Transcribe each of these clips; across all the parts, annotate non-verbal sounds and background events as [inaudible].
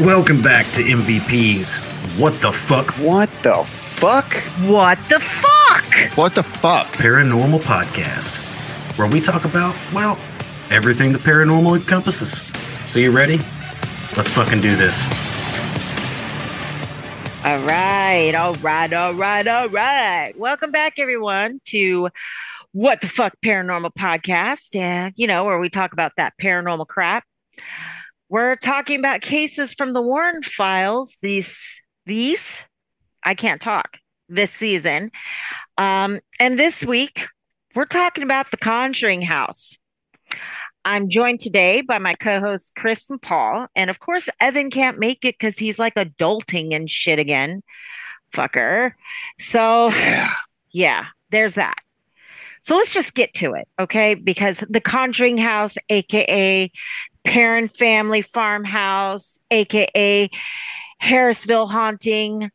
Welcome back to MVPs. What the fuck? What the fuck? What the fuck? What the fuck? Paranormal podcast, where we talk about, well, everything the paranormal encompasses. So, you ready? Let's fucking do this. All right, all right, all right, all right. Welcome back, everyone, to What the Fuck Paranormal Podcast. And, you know, where we talk about that paranormal crap. We're talking about cases from the Warren files. These, these, I can't talk this season. Um, and this week, we're talking about the Conjuring House. I'm joined today by my co-hosts Chris and Paul, and of course Evan can't make it because he's like adulting and shit again, fucker. So Yeah. yeah, there's that. So let's just get to it, okay? Because the Conjuring House, aka Perron Family Farmhouse, aka Harrisville Haunting,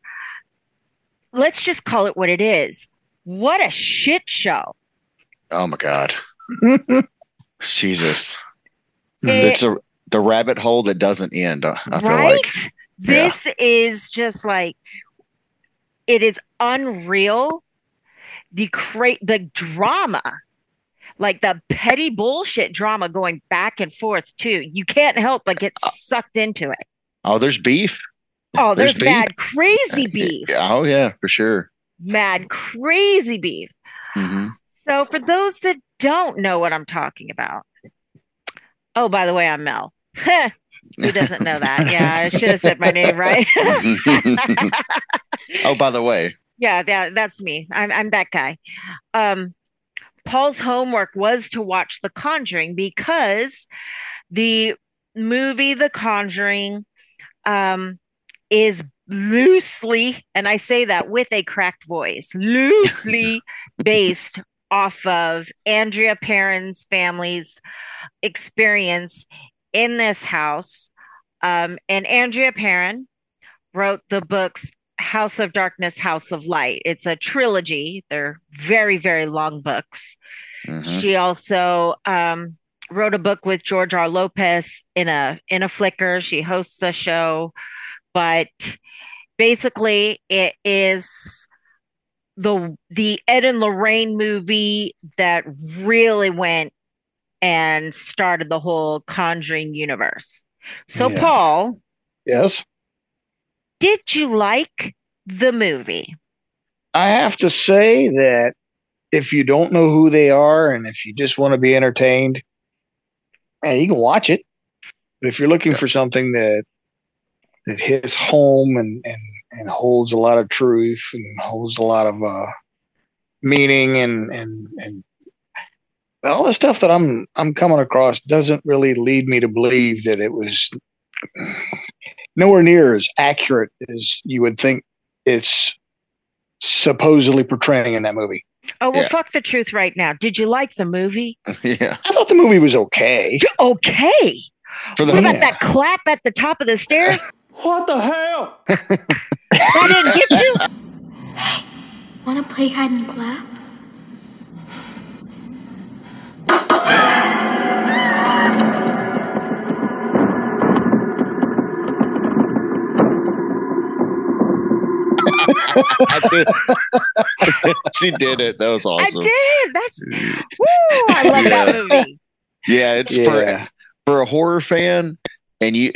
let's just call it what it is. What a shit show. Oh my god. [laughs] Jesus. It- it's a the rabbit hole that doesn't end. I feel right? like. This is just like it is unreal. The cra- the drama, like the petty bullshit drama going back and forth too. You can't help but get sucked into it. Oh, there's beef. Oh, there's, There's beef? mad crazy [laughs] beef. Oh yeah, for sure. Mad crazy beef. hmm So for those that don't know what I'm talking about. Oh, by the way, I'm Mel. [laughs] Who doesn't know that? Yeah, I should have said my name right. [laughs] oh, by the way, Yeah, that that's me. I'm I'm that guy. Um, Paul's homework was to watch The Conjuring because the movie The Conjuring um is loosely, and I say that with a cracked voice, loosely [laughs] based off of Andrea Perron's family's experience in this house. Um, and Andrea Perron wrote the books House of Darkness, House of Light. It's a trilogy. They're very, very long books. Mhm. She also um, wrote a book with George R. Lopez in a in a flicker. She hosts a show, but basically, it is the the Ed and Lorraine movie that really went and started the whole Conjuring universe. So, Yeah. Paul, Yes. Did you like the movie? I have to say that if you don't know who they are and if you just want to be entertained, you can watch it. But if you're looking for something that that hits home and and and holds a lot of truth and holds a lot of uh, meaning and and and all the stuff that I'm I'm coming across doesn't really lead me to believe that it was nowhere near as accurate as you would think it's supposedly portraying in that movie. Oh, well, Yeah. fuck the truth right now. Did you like the movie? [laughs] yeah. I thought the movie was okay. Okay. For the What Yeah. about that clap at the top of the stairs? [laughs] What the hell? [laughs] That didn't get you? [gasps] Want to play hide and clap? Did. [laughs] she did it. That was awesome. I did. That's woo. I love that Yeah. movie. Yeah, it's Yeah. for for a horror fan and you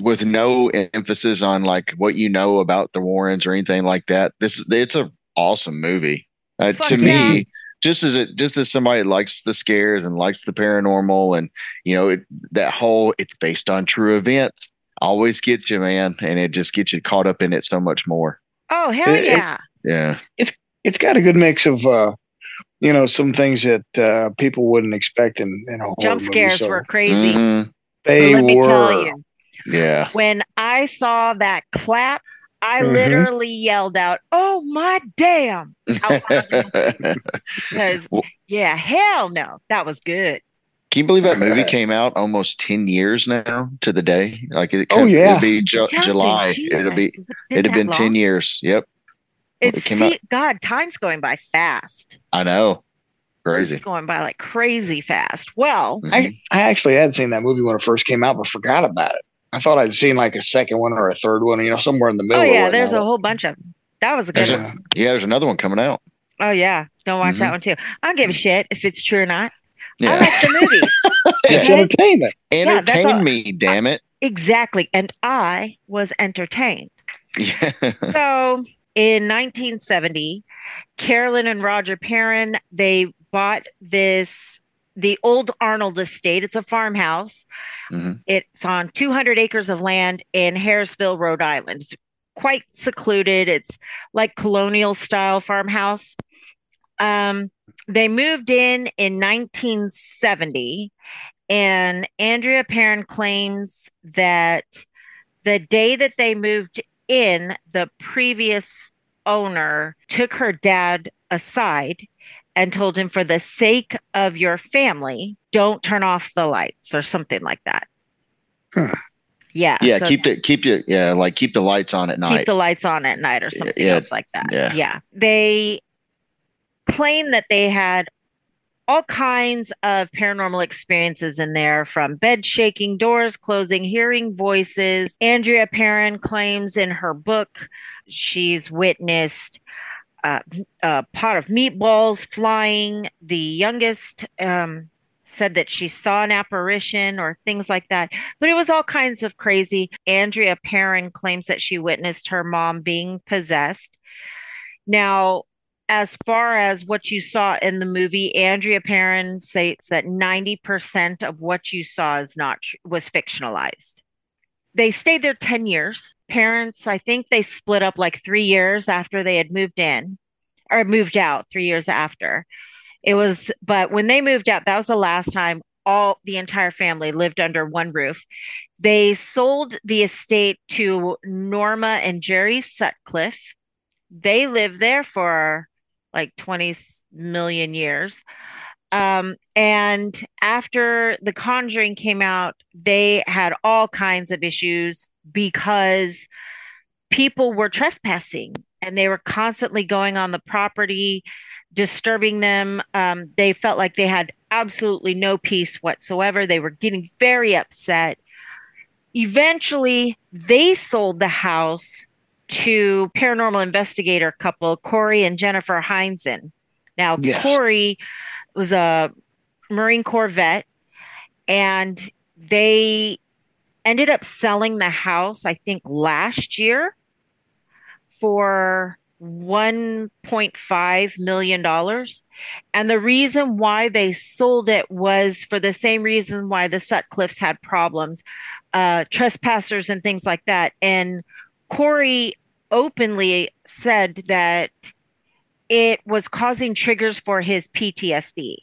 with no emphasis on like what you know about the Warrens or anything like that. This it's a awesome movie. Uh, to yeah. me, just as it just as somebody likes the scares and likes the paranormal and you know it, that whole it's based on true events always gets you man and it just gets you caught up in it so much more. Oh, hell It- it- yeah. it's It's got a good mix of uh you know some things that uh people wouldn't expect in, in a horror Jump movie, scares so were crazy. Mhm. They let me were tell you, Yeah. when I saw that clap, I Mhm. literally yelled out, "Oh my damn!" [laughs] Because yeah, hell no, that was good. Can you believe that movie came out almost 10 years now to the day? Like it Oh, could- yeah. it'll be Ju- Jumping, July. Jesus, It'll be it it'd have that been 10 years. Yep. It's It came see, out- God, time's going by fast. I know. Crazy. It's going by like crazy fast. Well, Mhm. I, I actually had seen that movie when it first came out, but forgot about it. I thought I'd seen like a second one or a third one, you know, somewhere in the middle. Oh yeah, there's a whole bunch of them. That was a good There's one. a, yeah, there's another one coming out. Oh yeah, don't watch that Mhm. one too. I don't give a shit if it's true or not. I like the movies. [laughs] It's Okay. entertainment. Yeah, that's Entertain all- me, damn it. exactly, and I was entertained. Yeah. So in 1970, Carolyn and Roger Perron they bought this the old Arnold estate. It's a farmhouse. Mhm. It's on 200 acres of land in Harrisville, Rhode Island. It's quite secluded. It's like colonial style farmhouse. Um, they moved in in 1970, and Andrea Perron claims that the day that they moved in, the previous owner took her dad aside and told him, for the sake of your family, don't turn off the lights or something like that. Hmm. Yeah. yeah, so keep the keep your yeah, like keep the lights on at night. keep the lights on at night or something yeah, else like that. yeah. Yeah. They claim that they had all kinds of paranormal experiences in there from bed shaking, doors closing, hearing voices. Andrea Perron claims in her book she's witnessed uh, a pot of meatballs flying. The youngest um, said that she saw an apparition or things like that. But it was all kinds of crazy. Andrea Perron claims that she witnessed her mom being possessed. Now, as far as what you saw in the movie, Andrea Perron states that 90% of what you saw is not was fictionalized. They stayed there 10 years. Parents, I think they split up like 3 years after they had moved in or moved out 3 years after. It was but when they moved out, that was the last time all the entire family lived under one roof. They sold the estate to Norma and Jerry Sutcliffe. They lived there for like 20 million years. Um, and after The Conjuring came out, they had all kinds of issues because people were trespassing and they were constantly going on the property, disturbing them. Um, they felt like they had absolutely no peace whatsoever. They were getting very upset. Eventually, they sold the house to paranormal investigator couple Corey and Jennifer Heinzen. Now, Yes. Corey was a Marine Corps vet, and they ended up selling the house, I think, last year for $1.5 million. And the reason why they sold it was for the same reason why the Sutcliffes had problems, uh, trespassers and things like that. And Corey openly said that it was causing triggers for his PTSD.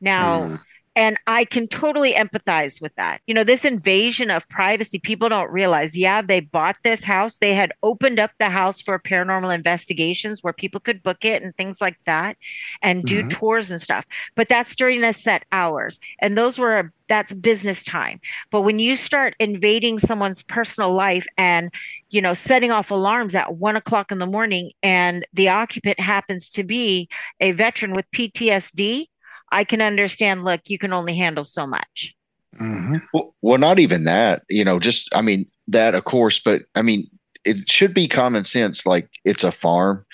Now, Mm. And I can totally empathize with that. You know, this invasion of privacy, people don't realize, yeah, they bought this house. They had opened up the house for paranormal investigations where people could book it and things like that and do Mhm. tours and stuff. But that's during a set hours. And those were, that's business time. But when you start invading someone's personal life and, you know, setting off alarms at one o'clock in the morning and the occupant happens to be a veteran with PTSD, I can understand, look, you can only handle so much. hmm Well, well, not even that, you know, just, I mean, that of course, but I mean, it should be common sense. Like it's a farm.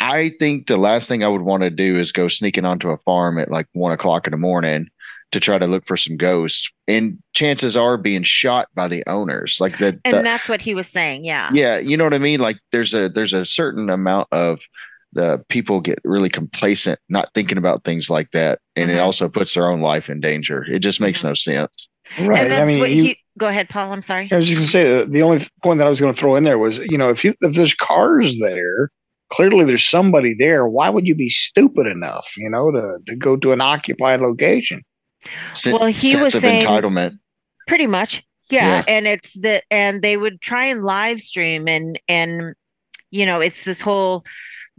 I think the last thing I would want to do is go sneaking onto a farm at like one o'clock in the morning to try to look for some ghosts. And chances are being shot by the owners. Like that And the- that's what he was saying. Yeah. yeah, you know what I mean? Like there's a there's a certain amount of the people get really complacent, not thinking about things like that. And it Mhm. also puts their own life in danger. It just makes Mhm. no sense. Right. And that's I mean, what you, he, go ahead, Paul. I'm sorry. I was just going to say the, the only point that I was going to throw in there was, you know, if you if there's cars there, clearly there's somebody there. Why would you be stupid enough, you know, to to go to an occupied location? Sen- Well, he sense was of saying- entitlement. Pretty much. Yeah. Yeah. And it's the, and they would try and live stream and, and, you know, it's this whole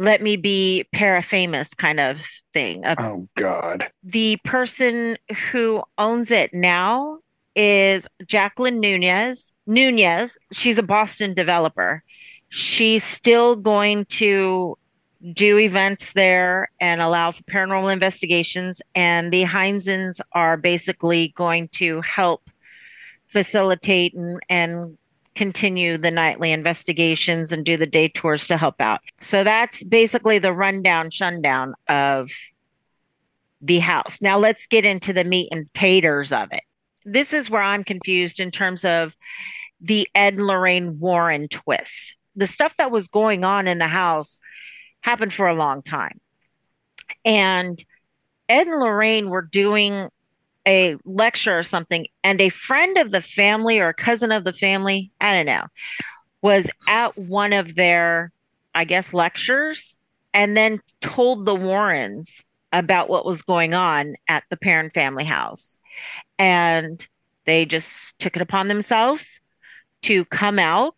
let me be parafamous kind of thing. Oh God. the person who owns it now is Jacqueline Nunez. Nunez, she's a Boston developer. She's still going to do events there and allow for paranormal investigations. And the Heinzens are basically going to help facilitate and, and continue the nightly investigations and do the day tours to help out. So that's basically the rundown, shundown of the house. Now let's get into the meat and taters of it. This is where I'm confused in terms of the Ed Lorraine Warren twist. The stuff that was going on in the house happened for a long time. And Ed and Lorraine were doing a lecture or something, and a friend of the family or a cousin of the family, I don't know, was at one of their, I guess, lectures and then told the Warrens about what was going on at the Perron family house. And they just took it upon themselves to come out,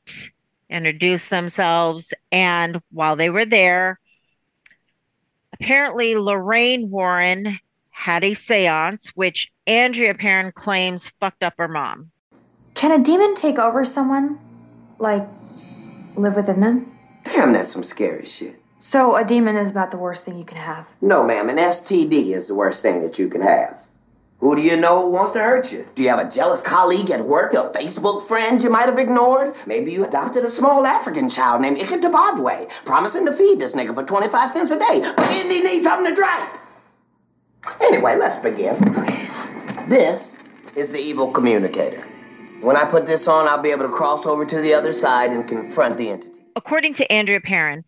introduce themselves. And while they were there, apparently Lorraine Warren had a seance, which Andrea Perron claims fucked up her mom. Can a demon take over someone? Like, live within them? Damn, that's some scary shit. So, a demon is about the worst thing you can have. No, ma'am, an STD is the worst thing that you can have. Who do you know wants to hurt you? Do you have a jealous colleague at work, a Facebook friend you might have ignored? Maybe you adopted a small African child named Iketabadwe, promising to feed this nigga for 25 cents a day, but then he needs something to drink. Anyway, let's begin. This is the evil communicator. When I put this on, I'll be able to cross over to the other side and confront the entity. According to Andrea Perron,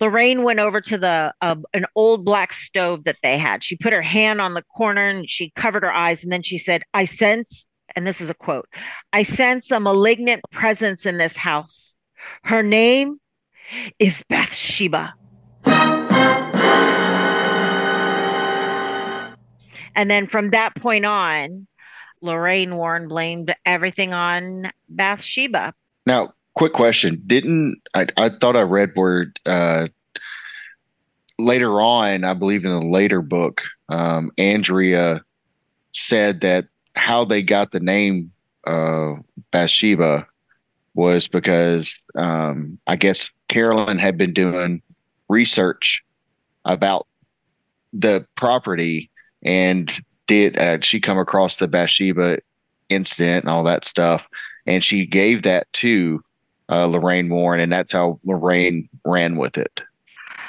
Lorraine went over to the uh, an old black stove that they had. She put her hand on the corner and she covered her eyes, and then she said, "I sense." And this is a quote I sense a malignant presence in this house. Her name is Bathsheba. And then from that point on, Lorraine Warren blamed everything on Bathsheba. Now, quick question: Didn't I? I thought I read where uh, later on, I believe in the later book, um, Andrea said that how they got the name uh, Bathsheba was because um, I guess Carolyn had been doing research about the property and did uh, she come across the Bathsheba incident and all that stuff, and she gave that to uh, Lorraine Warren, and that's how Lorraine ran with it.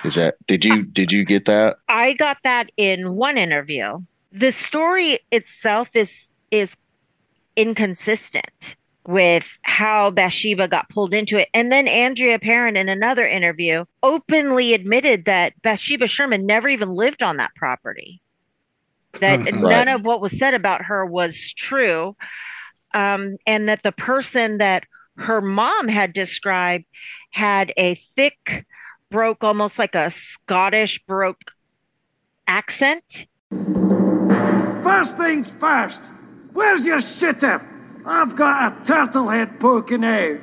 Is that did you did you get that? I got that in one interview. The story itself is is inconsistent with how Bathsheba got pulled into it. And then Andrea Perron in another interview openly admitted that Bathsheba Sherman never even lived on that property. That [laughs] Right. none of what was said about her was true. Um, and that the person that her mom had described had a thick, broke, almost like a Scottish broke accent. First things first, where's your shitter? I've got a turtle head poking out.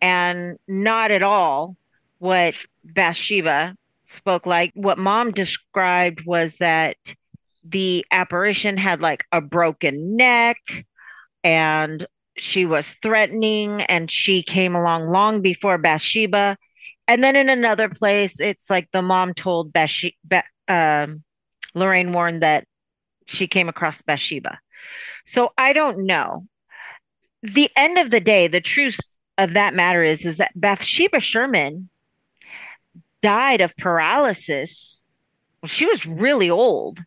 and not at all what Bathsheba spoke like. What mom described was that the apparition had like a broken neck and she was threatening and she came along long before Bathsheba. And then in another place, it's like the mom told Bathsheba, um, Lorraine Warren that she came across Bathsheba. So I don't know. The end of the day, the truth of that matter is is that Bathsheba Sherman died of paralysis. Well, she was really old.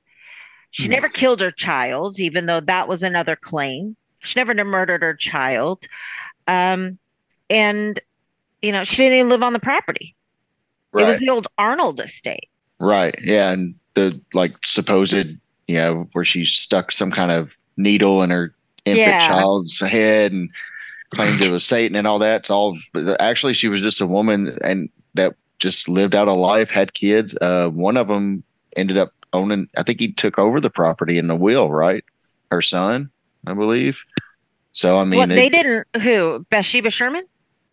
She never killed her child, even though that was another claim. She never murdered her child. Um, and you know, she didn't even live on the property. It was the old Arnold estate. Right. Yeah. And the like supposed, you know, where she stuck some kind of needle in her infant Yeah. child's head and claimed it [laughs] was Satan and all that. It's all actually she was just a woman and that just lived out a life, had kids. Uh, one of them ended up owning. I think he took over the property in the will. Right. Her son, I believe. So I mean, well, it- they didn't. Who? Bathsheba Sherman?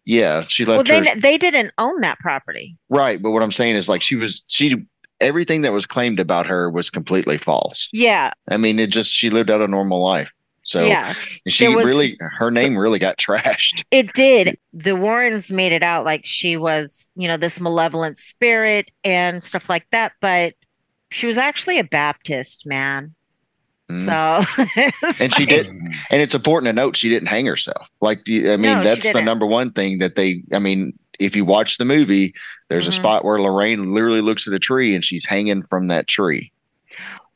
yeah, she Well, left they her they didn't own that property. right. But what I'm saying is like she was she everything that was claimed about her was completely false. Yeah, I mean, it just she lived out a normal life. So yeah. she was- really her name really got [laughs] trashed. It did. The Warrens made it out like she was, you know, this malevolent spirit and stuff like that, but she was actually a Baptist, man. Mhm. So it's [laughs] and she like- did and it's important to note she didn't hang herself. Like the, i mean No, that's the number one thing that they i mean if you watch the movie there's Mhm. a spot where lorraine literally looks at a tree and she's hanging from that tree.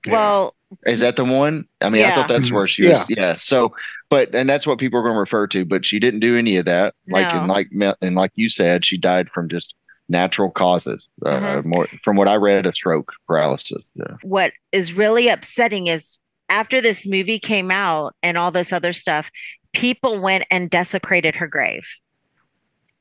Well, is that the one? I mean i thought that's where she was. Yeah. So but and that's what people are going to refer to but she didn't do any of that. Like and like and like you said she died from just natural causes uh, Mhm. more from what i read a stroke paralysis yeah. what is really upsetting is after this movie came out and all this other stuff, people went and desecrated her grave.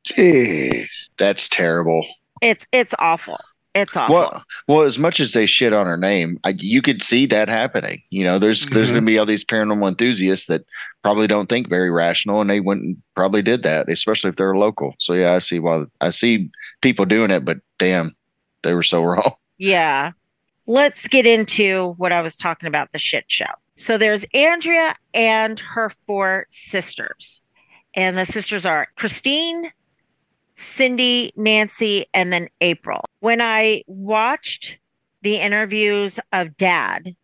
Jeez. that's terrible It's it's awful. It's awful. Well, well, as much as they shit on her name, I, you could see that happening. You know, there's there's Mhm. going to be all these paranormal enthusiasts that probably don't think very rational, and they went and probably did that, especially if they're local. So yeah, I see why I see people doing it, but damn, they were so [laughs] wrong. Yeah. Let's get into what I was talking about the shit show. So there's Andrea and her four sisters. And the sisters are Christine, Cindy, Nancy, and then April. When I watched the interviews of dad,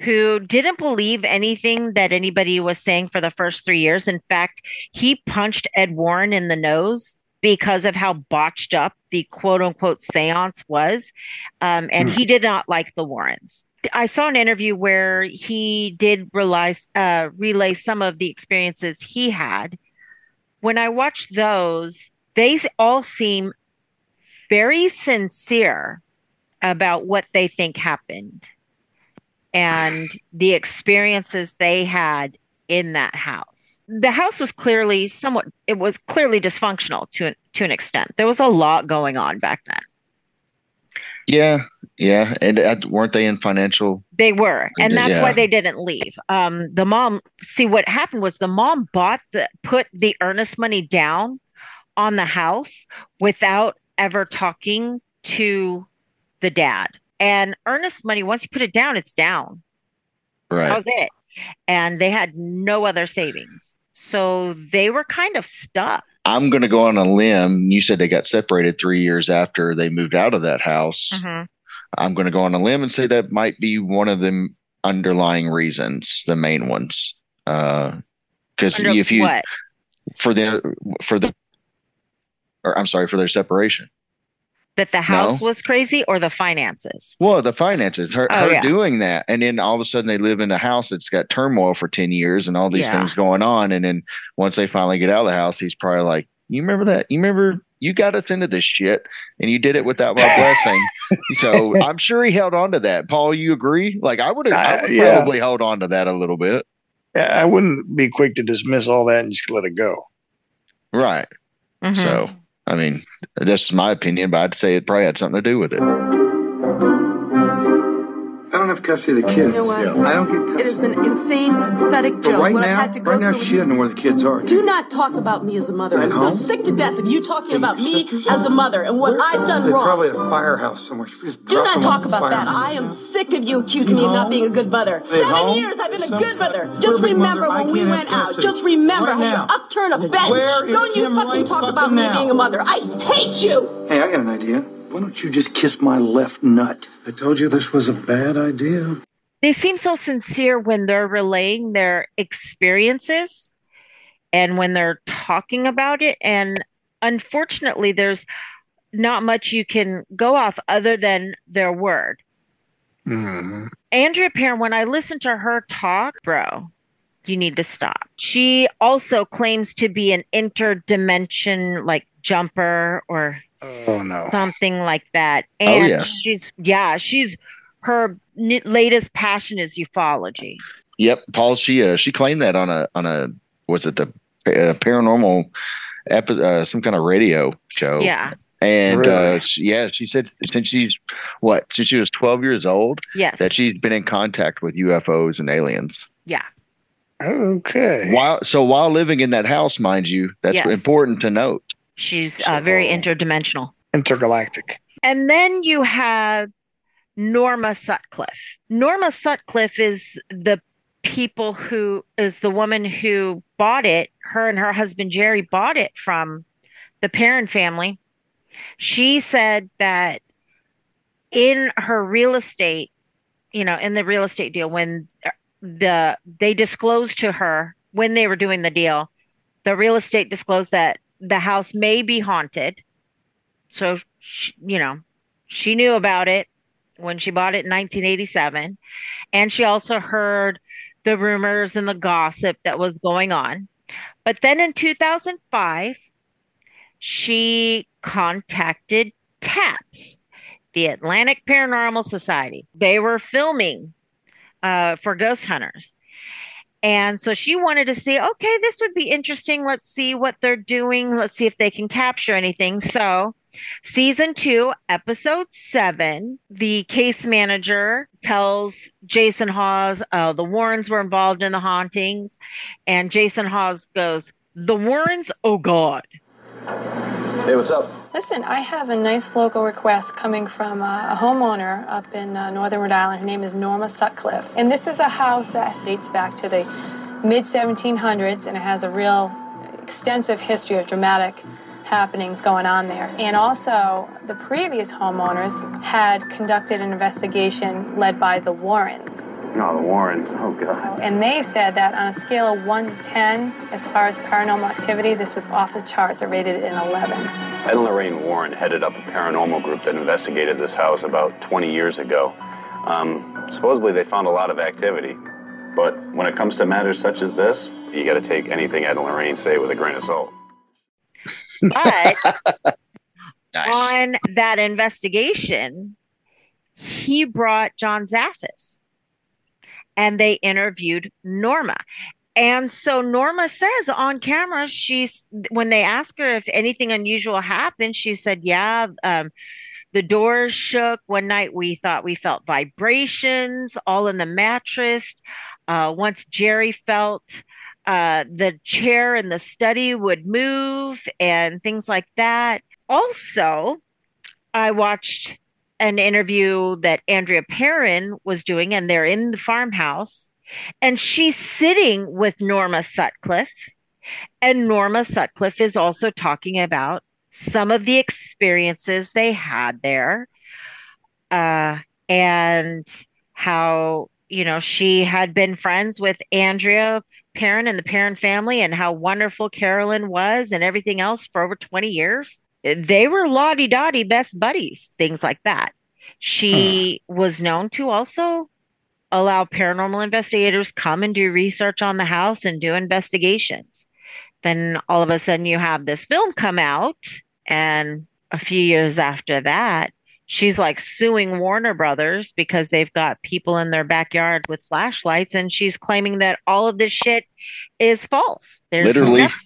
who didn't believe anything that anybody was saying for the first three years. In fact, he punched Ed Warren in the nose because of how botched up the quote unquote seance was. Um, and he did not like the Warrens. I saw an interview where he did realize, uh, relay some of the experiences he had. When I watched those, they all seem very sincere about what they think happened and the experiences they had in that house. The house was clearly somewhat it was clearly dysfunctional to an, to an extent. There was a lot going on back then. Yeah, yeah, and uh, weren't they in financial? They were, and Yeah. that's why they didn't leave. Um, the mom, see, what happened was the mom bought the put the earnest money down on the house without ever talking to the dad. And earnest money, once you put it down, it's down. That Right. was it. And they had no other savings. So they were kind of stuck. I'm going to go on a limb. You said they got separated three years after they moved out of that house. Mhm. I'm going to go on a limb and say that might be one of the underlying reasons, the main ones. Because Under if you what? for the for the or I'm sorry for their separation. That the house No. was crazy or the finances? Well, the finances, her, Oh, her yeah. doing that, and then all of a sudden they live in a house that's got turmoil for ten years and all these Yeah. things going on, and then once they finally get out of the house, he's probably like, "You remember that? You remember you got us into this shit, and you did it without my [laughs] blessing." so I'm sure he held on to that. Paul, you agree? Like I would, I Uh, yeah. probably hold on to that a little bit, I wouldn't be quick to dismiss all that and just let it go. right? Mhm. So I mean, that's my opinion, but I'd say it probably had something to do with it. I don't have custody of the kids. You know what? I don't get custody. It has been insane, pathetic But joke. right what now, I've had to go right now, through. she doesn't know where the kids are. Do not talk about me as a mother. I'm At so home? sick to death of you talking about me sisters as a mother and what I've done They're wrong. probably at a firehouse somewhere. Do not talk about that. I am sick of you accusing me of not being a good mother. They Seven home? years I've been a good mother. Just remember mother. When we went out. Just remember Right how you now. upturn a bench. Don't you fucking talk about me being a mother. I hate you. Hey, I got an idea. Why don't you just kiss my left nut? I told you this was a bad idea. they seem so sincere when they're relaying their experiences and when they're talking about it. And unfortunately, there's not much you can go off other than their word. Mhm. Andrea Perron, when I listen to her talk, bro, you need to stop. She also claims to be an interdimension like jumper or Oh, no. something like that. Oh, And yeah. she's yeah, she's her n- latest passion is ufology. Yep, Paul. She uh, she claimed that on a on a was it the uh, paranormal epi- uh, some kind of radio show. Yeah. and uh, she, yeah, she said since she's what since she was twelve years old Yes. that she's been in contact with UFOs and aliens. yeah. Okay. While so while living in that house, mind you, that's Yes. important to note. She's uh, very interdimensional. Intergalactic. And then you have Norma Sutcliffe. Norma Sutcliffe is the people who is the woman who bought it. Her and her husband Jerry bought it from the Perron family. She said that in her real estate, you know, in the real estate deal, when the they disclosed to her when they were doing the deal, the real estate disclosed that the house may be haunted. So, she, you know, she knew about it when she bought it in 1987. And she also heard the rumors and the gossip that was going on. But then in 2005, she contacted TAPS, the Atlantic Paranormal Society. They were filming uh, for Ghost Hunters. And so she wanted to see, okay, this would be interesting. Let's see what they're doing. Let's see if they can capture anything. So, season two, episode seven, the case manager tells Jason Hawes uh, the Warrens were involved in the hauntings. And Jason Hawes goes, The Warrens? Oh, God. Hey, what's up? Listen, I have a nice local request coming from uh, a homeowner up in uh, northern Rhode Island. Her name is Norma Sutcliffe. And this is a house that dates back to the mid 1700s and it has a real extensive history of dramatic happenings going on there. And also, the previous homeowners had conducted an investigation led by the Warrens. No, the Warrens. Oh, God. And they said that on a scale of 1 to 10, as far as paranormal activity, this was off the charts, or rated an 11. Ed and Lorraine Warren headed up a paranormal group that investigated this house about 20 years ago. Um, supposedly, they found a lot of activity. But when it comes to matters such as this, you got to take anything Ed and Lorraine say with a grain of salt. But [laughs] on that investigation, he brought John Zaffis and they interviewed Norma. And so Norma says on camera, she's when they ask her if anything unusual happened, she said, Yeah, um, the doors shook. One night we thought we felt vibrations all in the mattress. Uh, once Jerry felt uh, the chair in the study would move and things like that. Also, I watched an interview that Andrea Perron was doing, and they're in the farmhouse, and she's sitting with Norma Sutcliffe. And Norma Sutcliffe is also talking about some of the experiences they had there uh, and how, you know, she had been friends with Andrea Perron and the Perron family and how wonderful Carolyn was and everything else for over 20 years they were lottie dottie best buddies, things like that. She hmm. was known to also allow paranormal investigators come and do research on the house and do investigations. Then all of a sudden you have this film come out and a few years after that she's like suing Warner Brothers because they've got people in their backyard with flashlights and she's claiming that all of this shit is false. There's literally nothing,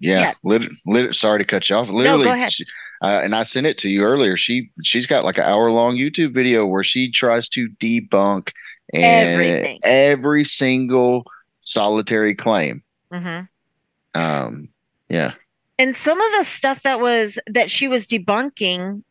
yeah, yeah. Lit, lit, sorry to cut you off. Literally, no, go ahead. She, uh, and I sent it to you earlier. She she's got like an hour long YouTube video where she tries to debunk everything, every single solitary claim. Mm-hmm. Um, yeah. And some of the stuff that was that she was debunking,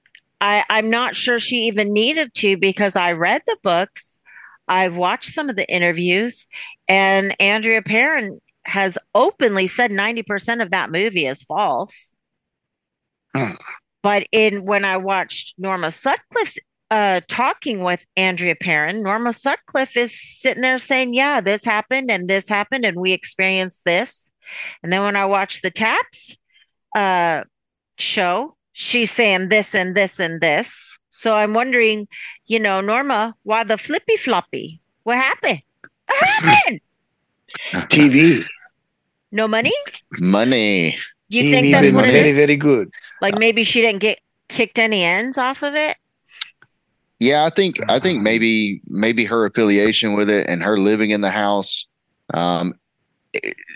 I I'm not sure she even needed to because I read the books. I've watched some of the interviews, and Andrea Perron has openly said 90% of that movie is false. Hmm. But in when I watched Norma Sutcliffe's uh, talking with Andrea Perron, Norma Sutcliffe is sitting there saying, Yeah, this happened and this happened, and we experienced this. And then when I watched the Taps uh, show, she's saying this and this and this. So I'm wondering, you know, Norma, why the flippy floppy? What happened? What [laughs] happened? TV. No money? Money. You TV think that's what it very, very good. Like maybe she didn't get kicked any ends off of it? Yeah, I think I think maybe maybe her affiliation with it and her living in the house, um,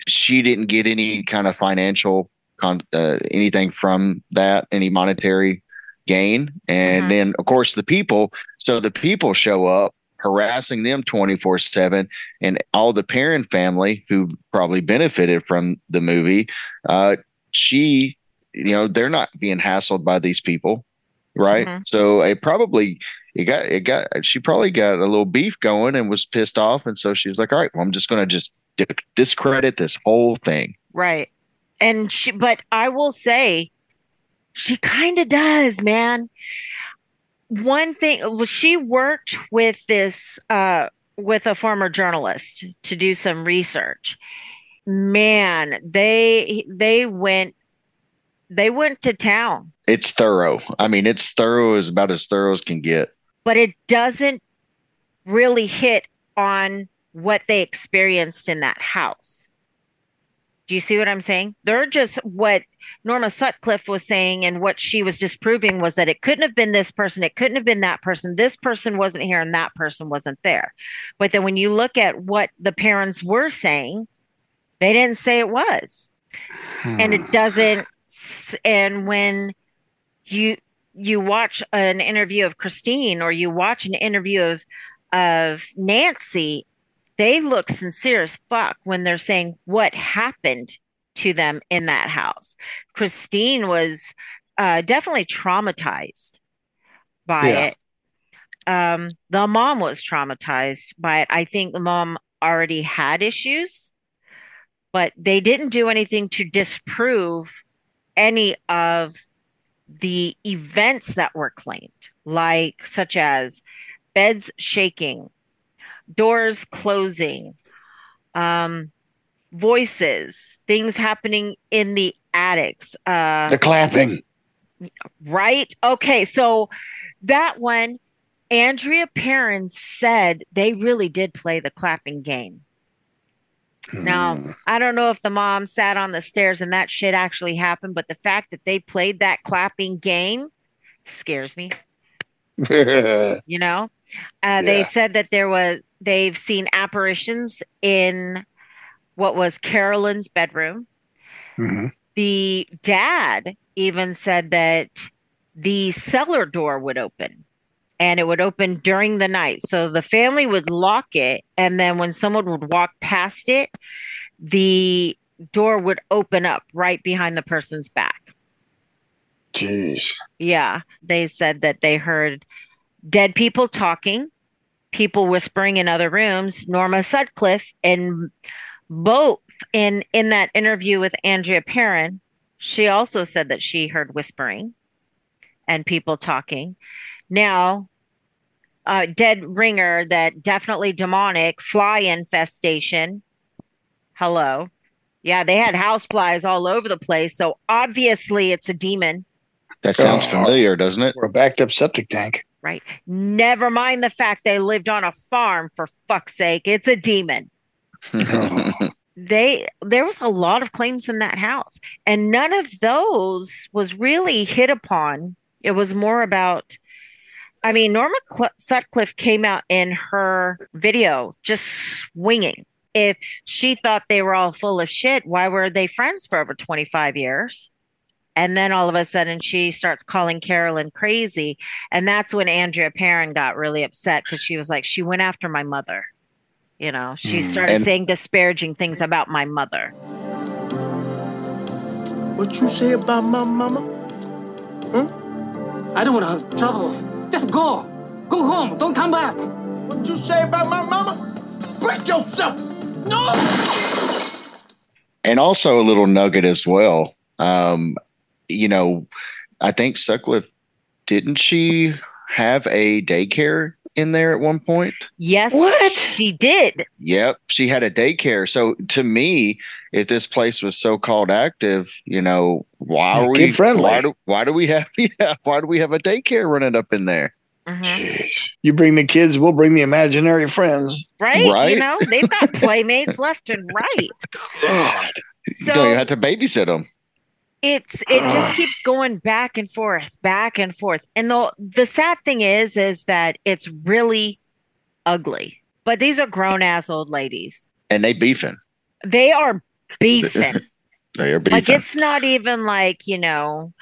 she didn't get any kind of financial con- uh, anything from that, any monetary gain, and Mhm. then of course the people. So the people show up harassing them 24 7 and all the Perron family who probably benefited from the movie uh, she you know they're not being hassled by these people right Mhm. so it probably it got it got she probably got a little beef going and was pissed off and so she was like all right well i'm just going to just discredit this whole thing Right. And she, but I will say, she kind of does, man. One thing, well, she worked with this uh, with a former journalist to do some research. Man, they they went they went to town, It's thorough. I mean, it's thorough as about as thorough as can get. but it doesn't really hit on what they experienced in that house. Do you see what I'm saying? They're just what Norma Sutcliffe was saying and what she was disproving was that it couldn't have been this person, it couldn't have been that person. This person wasn't here and that person wasn't there. But then when you look at what the parents were saying, they didn't say it was. And it hmm. doesn't and when you you watch an interview of Christine or you watch an interview of of Nancy, they look sincere as fuck when they're saying what happened to them in that house. Christine was uh, definitely traumatized by Yeah. it. Um, the mom was traumatized by it. I think the mom already had issues, but they didn't do anything to disprove any of the events that were claimed, like such as beds shaking, doors closing, um, voices, things happening in the attics. Uh, The clapping. right? Okay, so that one, Andrea Perron said they really did play the clapping game. Now, I don't know if the mom sat on the stairs and that shit actually happened, but the fact that they played that clapping game scares me. [laughs] you know uh, they said that there was they've seen apparitions in what was carolyn's bedroom Mhm. the dad even said that the cellar door would open and it would open during the night so the family would lock it and then when someone would walk past it the door would open up right behind the person's back Jeez. yeah, they said that they heard dead people talking, people whispering in other rooms. Norma Sutcliffe and both in in that interview with Andrea Perron, she also said that she heard whispering and people talking. Now, uh, dead ringer that definitely demonic fly infestation. Hello. Yeah, they had house flies all over the place. So obviously it's a demon. That sounds Oh. familiar, doesn't it? Or a backed up septic tank. right? Never mind the fact they lived on a farm for fuck's sake. It's a demon. [laughs] They there was a lot of claims in that house and none of those was really hit upon. It was more about I mean Norma Cl- Sutcliffe came out in her video just swinging. If she thought they were all full of shit, why were they friends for over 25 years? And then all of a sudden she starts calling Carolyn crazy. And that's when Andrea Perron got really upset because she was like, she went after my mother. You know, she Mm. started And- saying disparaging things about my mother. What you say about my mama? Hmm? I don't want to have trouble. Just go. Go home. Don't come back. What you say about my mama? Break yourself. No! and also a little nugget as well. Um, you know, I think Sutcliffe didn't she have a daycare in there at one point? Yes, What? she did. Yep, she had a daycare. So to me, if this place was so called active, you know, why Yeah, are we kid-friendly. Why do, why do we have [laughs] yeah, why do we have a daycare running up in there? Mm-hmm. You bring the kids, we'll bring the imaginary friends. Right? You know, they've got playmates left and right. [laughs] God. So, you don't even have to babysit them. It's it just keeps going back and forth back and forth. And the the sad thing is is that it's really ugly. But these are grown ass old ladies. And they beefing. they are beefing. [laughs] They are beefing. like it's not even like you know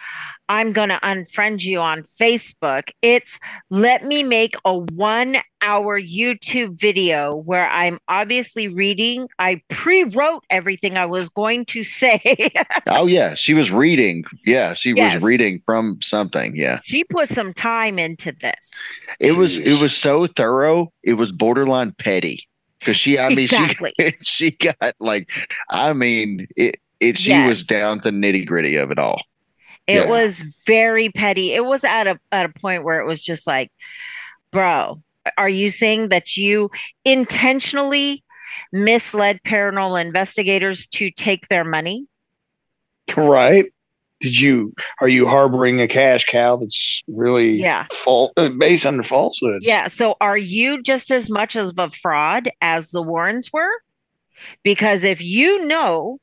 i'm gonna unfriend you on facebook it's let me make a one hour youtube video where i'm obviously reading i pre-wrote everything i was going to [laughs] say oh yeah, she was reading. Yeah, she Yes. was reading from something. Yeah. she put some time into this It was it was so thorough. It was borderline petty because she. I mean, Exactly. she [laughs] she got like. I mean, it it. She was down to the nitty gritty of it all. It Yeah. was very petty. It was at a at a point where it was just like, bro, are you saying that you intentionally misled paranormal investigators to take their money? Right? Did you are you harboring a cash cow that's really Yeah. uh, based under falsehoods? Yeah. So are you just as much of a fraud as the Warrens were? Because if you know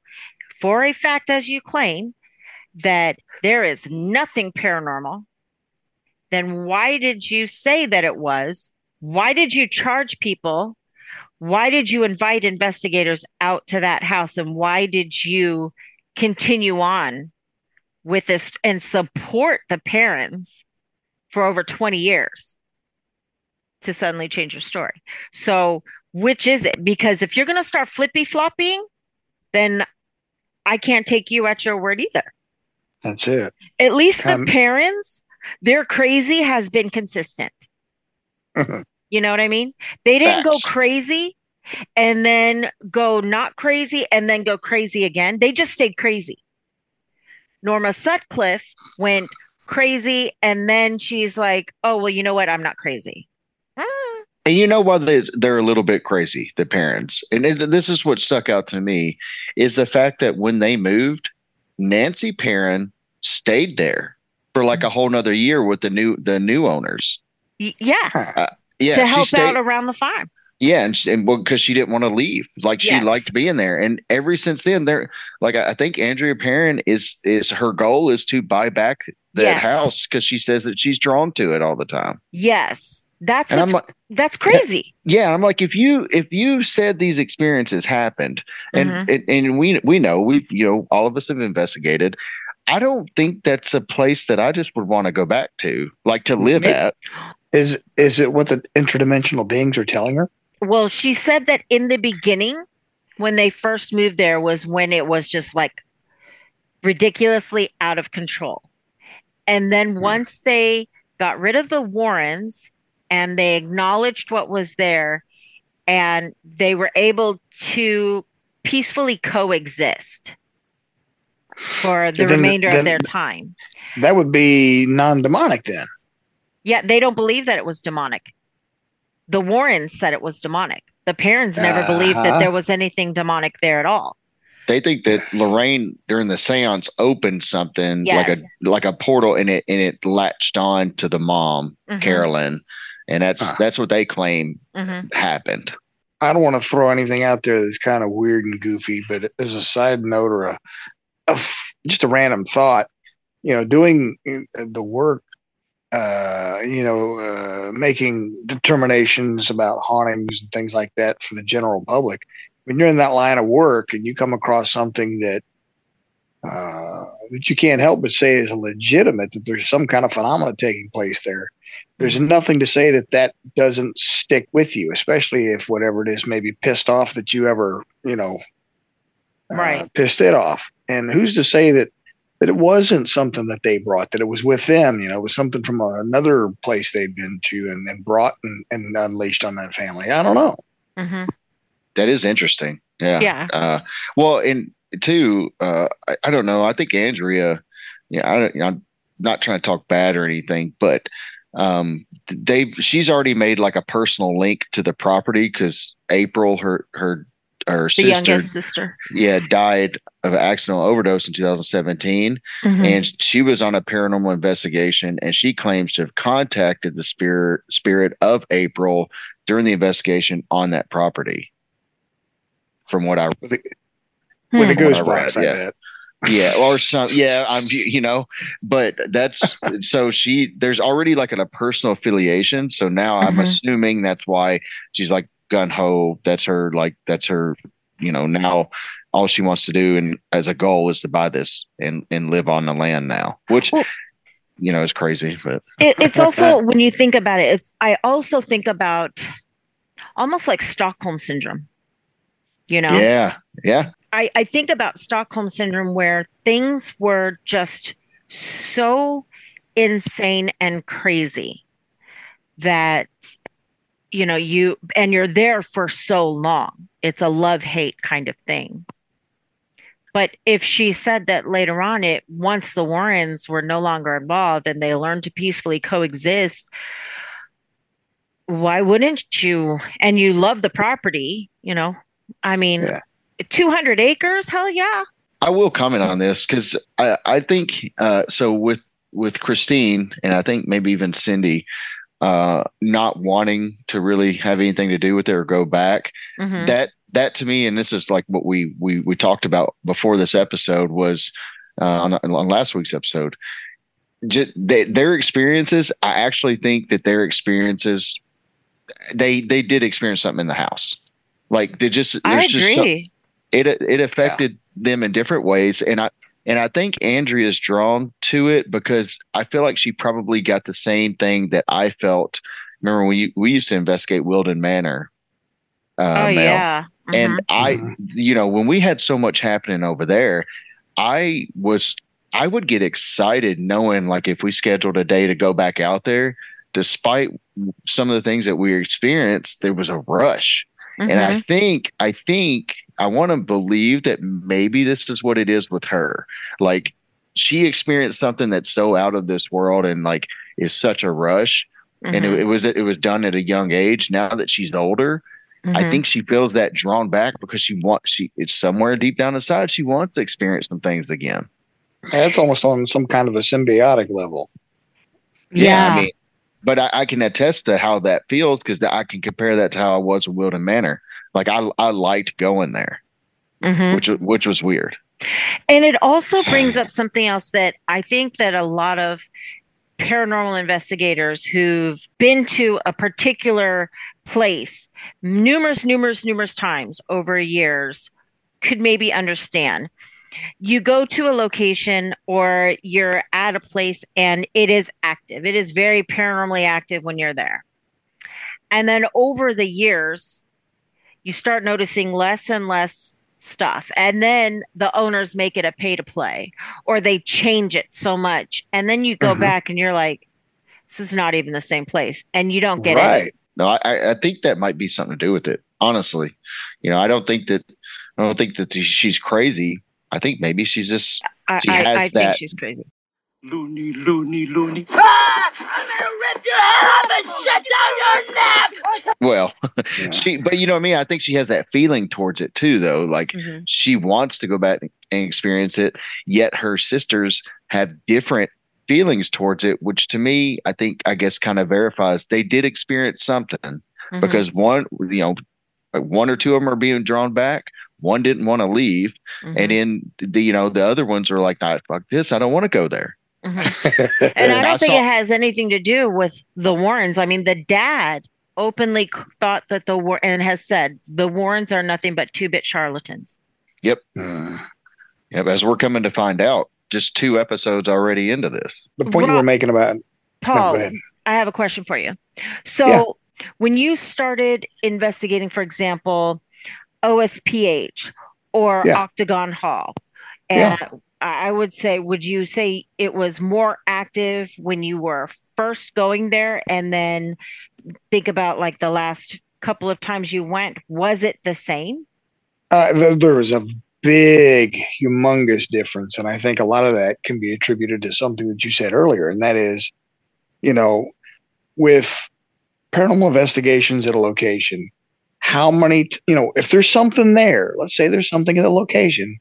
for a fact, as you claim, that there is nothing paranormal, then why did you say that it was? Why did you charge people? Why did you invite investigators out to that house? And why did you continue on with this and support the parents for over 20 years to suddenly change your story? So, which is it? Because if you're going to start flippy flopping, then I can't take you at your word either. That's it. At least the Um, parents, their crazy has been consistent. You know what I mean? They didn't go crazy and then go not crazy and then go crazy again. They just stayed crazy. Norma Sutcliffe went crazy and then she's like, oh, well, you know what? I'm not crazy. And you know why they, they're a little bit crazy, the parents. And it- this is what stuck out to me is the fact that when they moved, Nancy Perron stayed there for like a whole nother year with the new the new owners. Y- yeah. Uh, yeah, to she help stayed- out around the farm. Yeah, and, she, and well, because she didn't want to leave, like she Yes. liked being there, and ever since then, there, like I I think Andrea Perron is is her goal is to buy back that Yes. house because she says that she's drawn to it all the time. Yes. That's And I'm what's, like- that's crazy. Yeah, I'm like, if you if you said these experiences happened, and Mhm. and, and we we know we've you know all of us have investigated. I don't think that's a place that I just would want to go back to, like to live May- at. Is is it what the interdimensional beings are telling her? Well, she said that in the beginning, when they first moved there, was when it was just like ridiculously out of control. And then once they got rid of the Warrens and they acknowledged what was there and they were able to peacefully coexist for the Then- remainder then- of their time. That would be non-demonic then. Yeah, they don't believe that it was demonic. The Warrens said it was demonic. The parents never believed that Uh-huh. there was anything demonic there at all. They think that Lorraine during the séance opened something like a like a portal, and it and it latched on to the mom, Mhm. Carolyn, and that's that's what they claim Mhm. happened. I don't want to throw anything out there that's kind of weird and goofy, but as a side note or a, a f- just a random thought, you know, doing uh, the work, uh, you know, uh, making determinations about hauntings and things like that for the general public. When you're in that line of work and you come across something that uh, that you can't help but say is legitimate, that there's some kind of phenomena taking place there. There's nothing to say that that doesn't stick with you, especially if whatever it is may be pissed off that you ever, you know, uh, Right. pissed it off. And who's to say that that it wasn't something that they brought, that it was with them, you know, it was something from another place they'd been to and, and brought and, and unleashed on that family. I don't know. Mhm. That is interesting. Yeah. Yeah. Uh, well, and two, uh, I, I don't know. I think Andrea, yeah, I, I'm not trying to talk bad or anything, but um, they've she's already made like a personal link to the property because April, her her her The sister, youngest sister. yeah, died of an accidental overdose in 2017, Mhm. and she was on a paranormal investigation, and she claims to have contacted the spirit spirit of April during the investigation on that property. From what I with a, Hmm. a from what goose I box, I yeah. bet. Yeah or some yeah i'm you know but that's [laughs] so she there's already like a, personal affiliation so now i'm Mhm. assuming that's why she's like gun ho that's her like that's her you know now all she wants to do and as a goal is to buy this and and live on the land now which Well- you know is crazy but It, it's [laughs] also when you think about it, it's I also think about almost like Stockholm syndrome. You know? yeah yeah I, I think about Stockholm syndrome where things were just so insane and crazy that you know you and you're there for so long it's a love hate kind of thing but if she said that later on it once the warrens were no longer involved and they learned to peacefully coexist why wouldn't you? And you love the property, you know. I mean, Yeah. 200 acres, hell yeah. I will comment on this because I, I think uh, so with with Christine and I think maybe even Cindy uh, not wanting to really have anything to do with it or go back. Mhm. That that to me, and this is like what we we we talked about before this episode was uh, on, on last week's episode. Just, they, their experiences, I actually think that their experiences, they they did experience something in the house. Like they just I there's just agree. It it affected them in different ways and i and i think andrea is drawn to it because i feel like she probably got the same thing that i felt remember when we used to investigate wilden manor uh, oh Mel. yeah. and Mhm. i you know when we had so much happening over there i was i would get excited knowing like if we scheduled a day to go back out there despite some of the things that we experienced there was a rush and I Mhm. think, I think, I want to believe that maybe this is what it is with her. Like she experienced something that's so out of this world and like is such a rush. And it, Mhm. it was it was done at a young age. Now that she's older, I Mhm. think she feels that drawn back because she wants she it's somewhere deep down inside she wants to experience some things again. That's almost on some kind of a symbiotic level. Yeah. I mean, but I, I can attest to how that feels because I can compare that to how I was with Wilden Manor. Like I I liked going there, Mhm. which which was weird. And it also brings up something else that I think that a lot of paranormal investigators who've been to a particular place numerous, numerous, numerous times over years could maybe understand. You go to a location or you're at a place and it is active. It is very paranormally active when you're there. And then over the years, you start noticing less and less stuff. And then the owners make it a pay to play or they change it so much. And then you go Mhm. back and you're like, this is not even the same place. And you don't get it. right. it. No, I, I think that might be something to do with it. Honestly, you know, I don't think that I don't think that she's crazy. I think maybe she's just I, she I, has I think that. she's crazy. Loony, loony, loony. Ah! I'm gonna rip your head off and shut down your neck! Well, [laughs] she, but you know what I mean. I think she has that feeling towards it too, though. Like Mhm. she wants to go back and experience it, yet her sisters have different feelings towards it, which to me, I think, I guess, kind of verifies they did experience something Mhm. because one, you know, one or two of them are being drawn back. One didn't want to leave, Mhm. and then the you know the other ones are like, "Nah, fuck this, I don't want to go there." Mhm. [laughs] And I I don't think saw- it has anything to do with the Warrens. I mean, the dad openly thought that the War and has said the Warrens are nothing but two bit charlatans. Yep. Mm. Yep. As we're coming to find out, just two episodes already into this. The point you Rob- were making about Paul, go ahead. I have a question for you. So, when you started investigating, for example, OSPH or Yeah. Octagon Hall, and I I would say, would you say it was more active when you were first going there, and then think about like the last couple of times you went? Was it the same? Uh, there was a big, humongous difference, and I think a lot of that can be attributed to something that you said earlier, and that is, you know, with paranormal investigations at a location, how many, you know, if there's something there, let's say there's something at the location,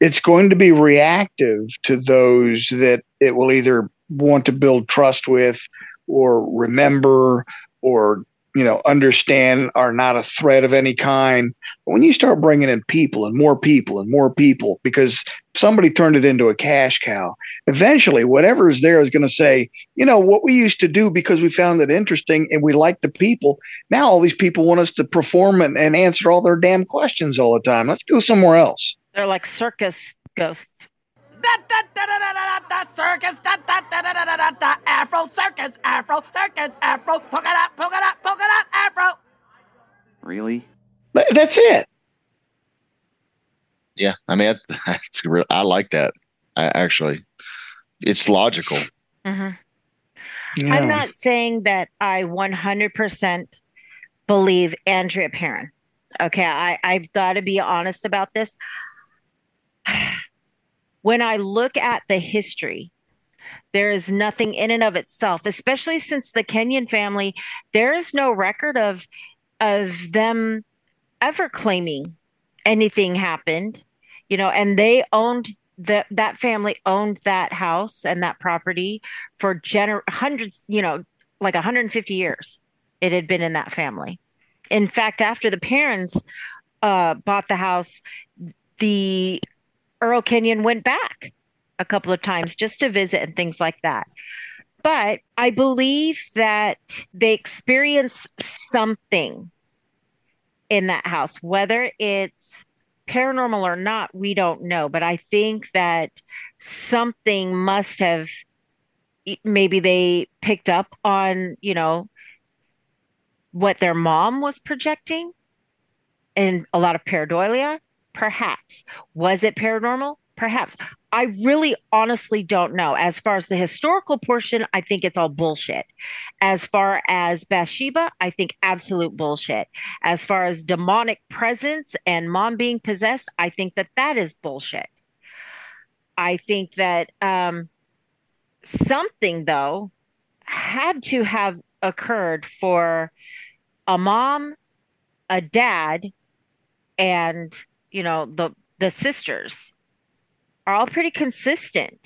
it's going to be reactive to those that it will either want to build trust with or remember or you know understand are not a threat of any kind. But when you start bringing in people and more people and more people because somebody turned it into a cash cow eventually whatever is there is going to say you know what we used to do because we found it interesting and we liked the people now all these people want us to perform and, and answer all their damn questions all the time. Let's go somewhere else. They're like circus ghosts. Da circus, da da da da da da da da Afro circus, Afro circus, Afro polka dot, polka dot, polka dot, Afro. Really? That's it Yeah. I mean, that- [laughs] that's real. I like that. I, actually, it's logical. Mhm. Yeah. I'm not saying that I 100% believe Andrea Perron. Okay, I, I've got to be honest about this. When I look at the history, There is nothing in and of itself, especially since the Kenyon family, there is no record of of them ever claiming anything happened, you know, and they owned that that family owned that house and that property for gener- hundreds, you know, like 150 years. It had been in that family. In fact, after the parents uh, bought the house, the Earl Kenyon went back a couple of times just to visit and things like that. But I believe that they experienced something in that house, whether it's paranormal or not, we don't know. But I think that something must have maybe they picked up on, you know, what their mom was projecting and a lot of pareidolia. Perhaps. Was it paranormal? Perhaps. I really honestly don't know. As far as the historical portion, I think it's all bullshit. As far as Bathsheba, I think absolute bullshit. As far as demonic presence and mom being possessed, I think that that is bullshit. I think that um, something, though, had to have occurred for a mom, a dad, and, you know, the, the sisters are all pretty consistent.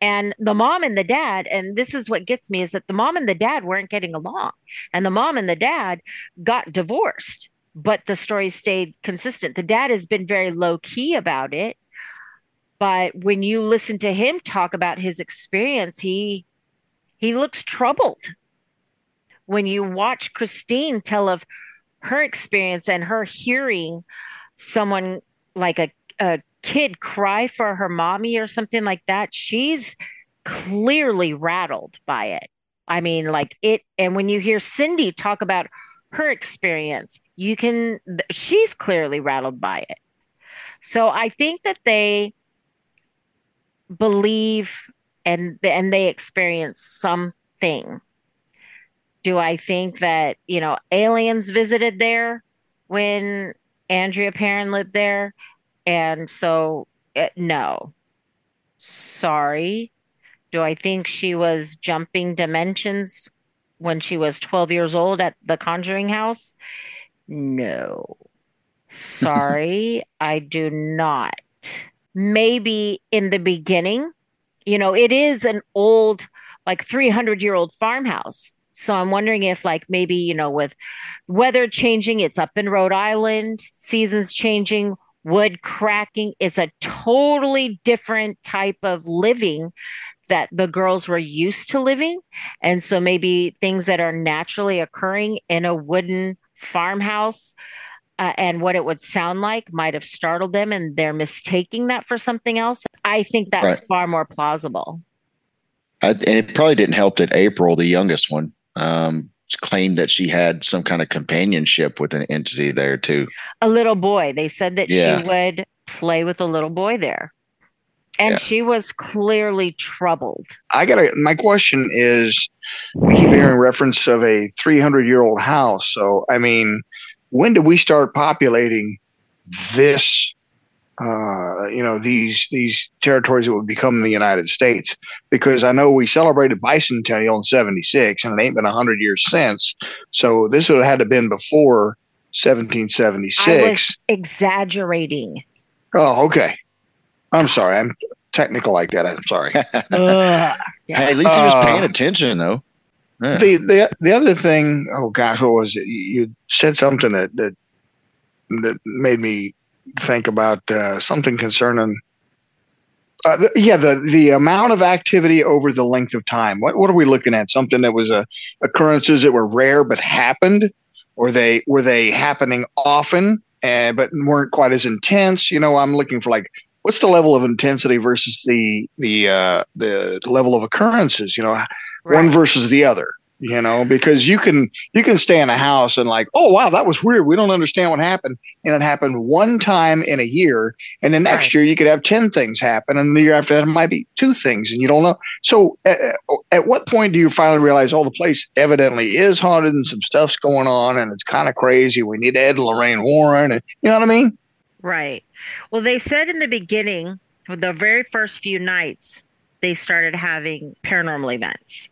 And the mom and the dad, and this is what gets me, is that the mom and the dad weren't getting along. And the mom and the dad got divorced, but the story stayed consistent. The dad has been very low key about it. But when you listen to him talk about his experience, he he looks troubled. When you watch Christine tell of her experience and her hearing someone like a, a kid cry for her mommy or something like that, she's clearly rattled by it. I mean, like it, and when you hear Cindy talk about her experience, you can, she's clearly rattled by it. So I think that they believe and and they experience something. Do I think that, you know, aliens visited there when Andrea Perron lived there? And so, uh, no. Sorry. Do I think she was jumping dimensions when she was 12 years old at the Conjuring House? No. Sorry, [laughs] I do not. Maybe in the beginning, you know, it is an old, like 300 year old farmhouse. So I'm wondering if, like, maybe, you know, with weather changing, it's up in Rhode Island, seasons changing, wood cracking. It's a totally different type of living that the girls were used to living. And so maybe things that are naturally occurring in a wooden farmhouse uh, and what it would sound like might have startled them and they're mistaking that for something else. I think that's right. far more plausible. I, and it probably didn't help that April, the youngest one, um, claimed that she had some kind of companionship with an entity there too. A little boy. They said that yeah. she would play with a little boy there. And yeah. she was clearly troubled. I got to. My question is we keep hearing reference of a 300 year old house. So, I mean, when do we start populating this uh, you know these these territories that would become the United States because I know we celebrated bicentennial in '76 and it ain't been hundred years since. So this would have had to have been before 1776. I was exaggerating. Oh, okay. I'm sorry. I'm technical like that. I'm sorry. [laughs] uh, yeah. Hey, at least he was uh, paying attention though. Yeah. The the the other thing, oh gosh, what was it? You said something that that that made me think about uh, something concerning. Uh, the, yeah, the the amount of activity over the length of time. What what are we looking at? Something that was a uh, occurrences that were rare but happened, or they were they happening often and but weren't quite as intense. You know, I'm looking for like what's the level of intensity versus the the uh, the level of occurrences. You know, right. one versus the other you know because you can you can stay in a house and like oh wow that was weird. We don't understand what happened. And it happened one time in a year. And the next right. year you could have 10 things happen. And the year after that it might be two things and you don't know. So at, at what point do you finally realize oh the place evidently is haunted and some stuff's going on and it's kind of crazy. We need ed lorraine warren and you know what i mean? Right. Well they said in the beginning the very first few nights they started having paranormal events.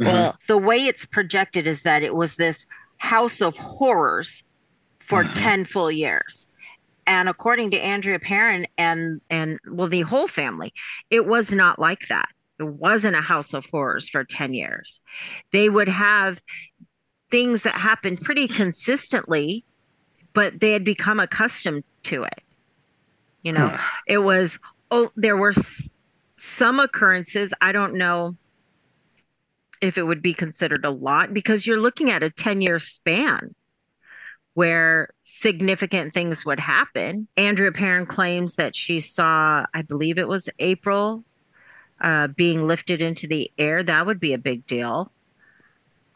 Mhm. Well, the way it's projected is that it was this house of horrors for 10 full years. And according to Andrea Perron and and well the whole family, it was not like that. It wasn't a house of horrors for 10 years. They would have things that happened pretty consistently, but they had become accustomed to it. You know, it was oh there were s- some occurrences, I don't know if it would be considered a lot because you're looking at a 10 year span where significant things would happen. Andrea Perron claims that she saw, I believe it was April, uh, being lifted into the air. That would be a big deal.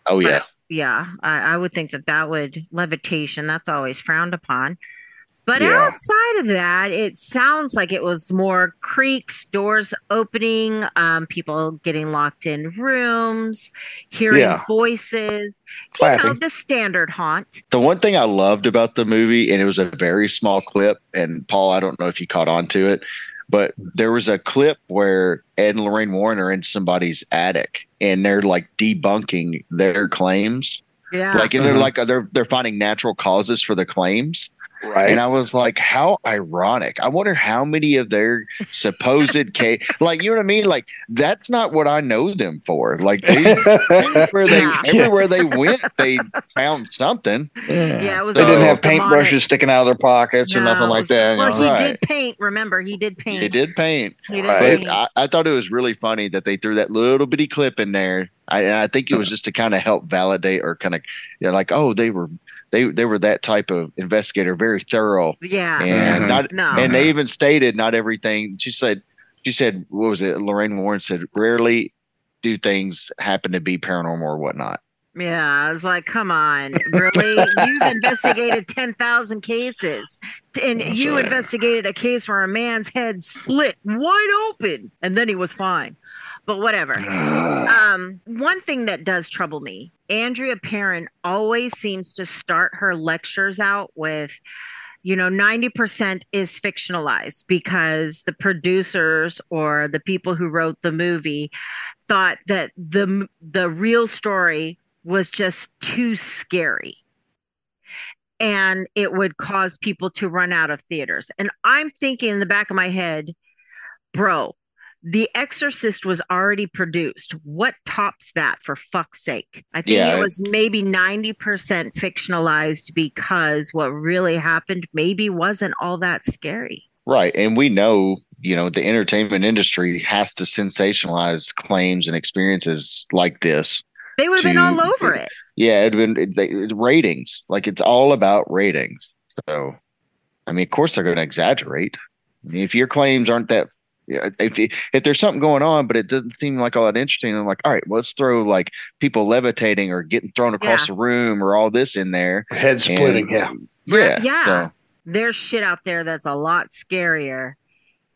Oh yeah. Yeah, I, I would think that that would levitation. That's always frowned upon. But Yeah. outside of that, it sounds like it was more creaks, doors opening, um, people getting locked in rooms, hearing Yeah. voices. You know, the standard haunt. The one thing I loved about the movie, and it was a very small clip, and Paul, I don't know if you caught on to it, but there was a clip where Ed and Lorraine Warren are in somebody's attic and they're like debunking their claims. Yeah. Like, and they're Mhm. [laughs] like, they're they're finding natural causes for the claims. Right. And I was like, how ironic. I wonder how many of their supposed [laughs] case, like, you know what I mean? Like, that's not what I know them for. Like, they, everywhere, they, [laughs] Yeah. everywhere they went, they found something. Yeah, it was they didn't have paintbrushes sticking out of their pockets or nothing it like was- that. you Well, know? he Right. did paint. Remember, he did paint. They did paint. He did Right. paint. I, I thought it was really funny that they threw that little bitty clip in there. I, and I think it was just to kind of help validate or kind of, you know, like, oh, they were they they were that type of investigator, very thorough, yeah. and Mhm. not No. and they even stated not everything. She said, she said, what was it? Lorraine Warren said, rarely do things happen to be paranormal or whatnot. Yeah, I was like, come on, really? You've [laughs] investigated 10,000 cases. And That's you right. investigated a case where a man's head split wide open and then he was fine. But whatever. [sighs] Um, one thing that does trouble me Andrea Perron always seems to start her lectures out with, you know, 90% is fictionalized because the producers or the people who wrote the movie thought that the the real story was just too scary and it would cause people to run out of theaters. And I'm thinking in the back of my head, bro, The Exorcist was already produced. What tops that for fuck's sake? I think Yeah. it was maybe 90% fictionalized because what really happened maybe wasn't all that scary. Right. And we know, you know, the entertainment industry has to sensationalize claims and experiences like this. They would have been all over it. Yeah, it'd been it, they, it's ratings. Like it's all about ratings. So, I mean, of course they're going to exaggerate. I mean, if your claims aren't that, yeah, if if there's something going on, but it doesn't seem like all that interesting, I'm like, all right, well, let's throw like people levitating or getting thrown across Yeah. the room or all this in there. Head splitting, yeah. Yeah. Yeah. so- There's shit out there that's a lot scarier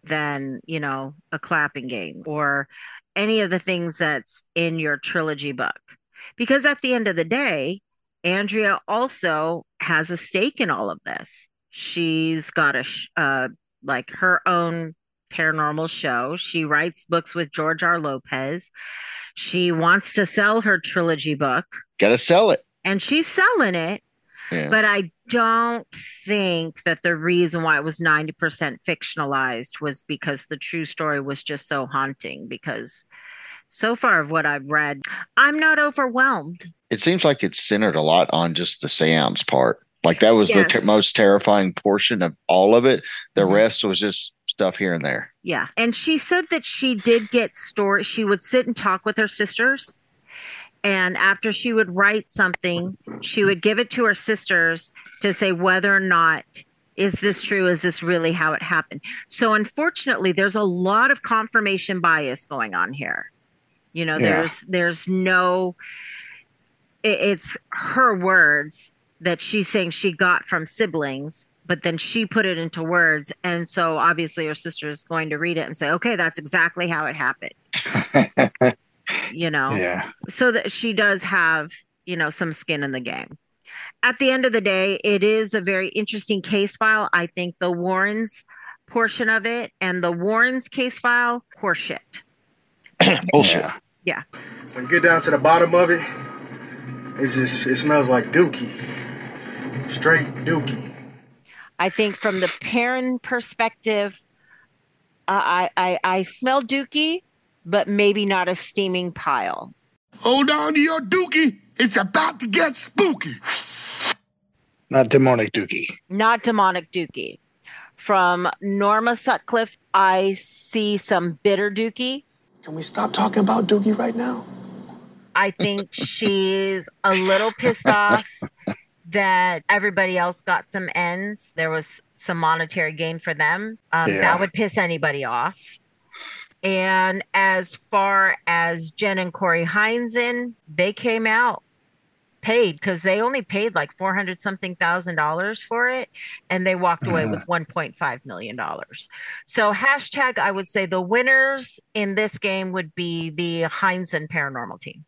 than, you know, a clapping game or any of the things that's in your trilogy book. Because at the end of the day, Andrea also has a stake in all of this. She's got a uh like her own paranormal show. She writes books with George R. Lopez. She wants to sell her trilogy book Got to sell it. and she's selling it. Yeah. But I don't think that the reason why it was 90% fictionalized was because the true story was just so haunting. Because so far of what I've read, I'm not overwhelmed. it seems like it's centered a lot on just the seance part. Like that was the ter- most terrifying portion of all of it. The Mhm. rest was just stuff here and there. Yeah. And she said that she did get story. She would sit and talk with her sisters. And after she would write something, she would give it to her sisters to say whether or not is this true? Is this really how it happened? So unfortunately, there's a lot of confirmation bias going on here. You know, Yeah. there's there's no it, it's her words that she's saying she got from siblings, but then she put it into words. And so obviously her sister is going to read it and say, okay, that's exactly how it happened. [laughs] you know? Yeah. So that she does have, you know, some skin in the game. At the end of the day, it is a very interesting case file. I think the Warrens portion of it and the Warrens case file, horseshit. [clears throat] Bullshit. Yeah. When you get down to the bottom of it, it's just it smells like dookie. Straight dookie. I think from the parent perspective, I I I smell dookie, but maybe not a steaming pile. Hold on to your dookie. It's about to get spooky. Not demonic dookie. Not demonic dookie. From Norma Sutcliffe, I see some bitter dookie. Can we stop talking about dookie right now? I think she's a little pissed off [laughs] that everybody else got some ends. There was some monetary gain for them. Um, Yeah. That would piss anybody off. And as far as Jen and Corey Heinzen, they came out paid because they only paid like 400 something thousand dollars for it and they walked away with 1.5 million dollars so hashtag i would say the winners in this game would be the heinzen paranormal team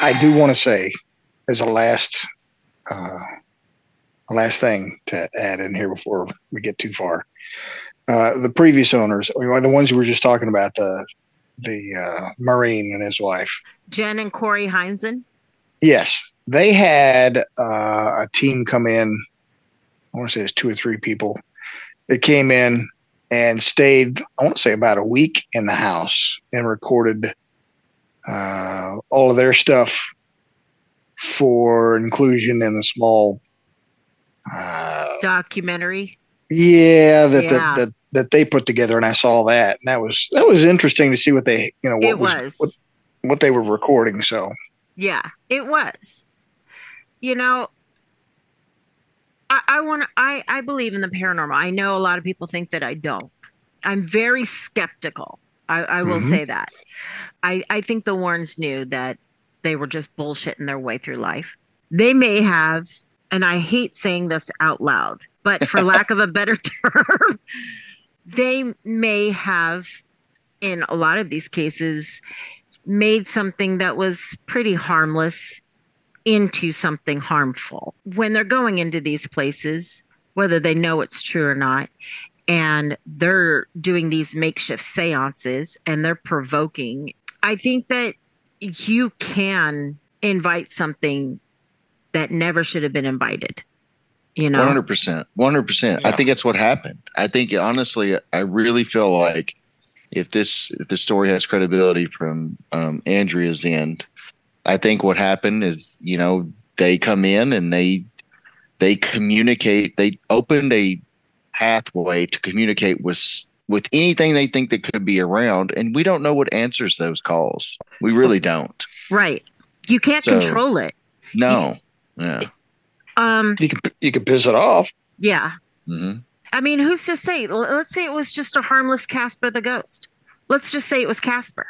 I do want to say, as a last, uh, last thing to add in here before we get too far, uh, the previous owners, the ones we were just talking about, the the uh, Marine and his wife. jen and corey heinzen Yes, they had uh, a team come in. I want to say it's two or three people. that came in and stayed. I want to say about a week in the house and recorded uh, all of their stuff for inclusion in a small. Uh, documentary yeah, that, Yeah. That, that that they put together, and I saw that, and that was that was interesting to see what they you know what It was, was. What, what they were recording. So Yeah, it was. You know, I, I want to, I, I believe in the paranormal. I know a lot of people think that I don't. I'm very skeptical. I, I will Mhm. say that. I, I think the Warrens knew that they were just bullshitting their way through life. They may have, and I hate saying this out loud, but for [laughs] lack of a better term, they may have, in a lot of these cases, made something that was pretty harmless into something harmful. When they're going into these places, whether they know it's true or not, and they're doing these makeshift seances and they're provoking, I think that you can invite something that never should have been invited. You know? One hundred percent, one hundred percent. I think that's what happened. I think honestly, I really feel like if this if this story has credibility from um, Andrea's end, I think what happened is you know they come in and they they communicate. They opened a pathway to communicate with with anything they think that could be around, and we don't know what answers those calls. We really don't. Right. You can't So- control it. No. Yeah. Um you can you can piss it off. yeah. hmm I mean, who's to say? Let's say it was just a harmless Casper the ghost. Let's just say it was Casper.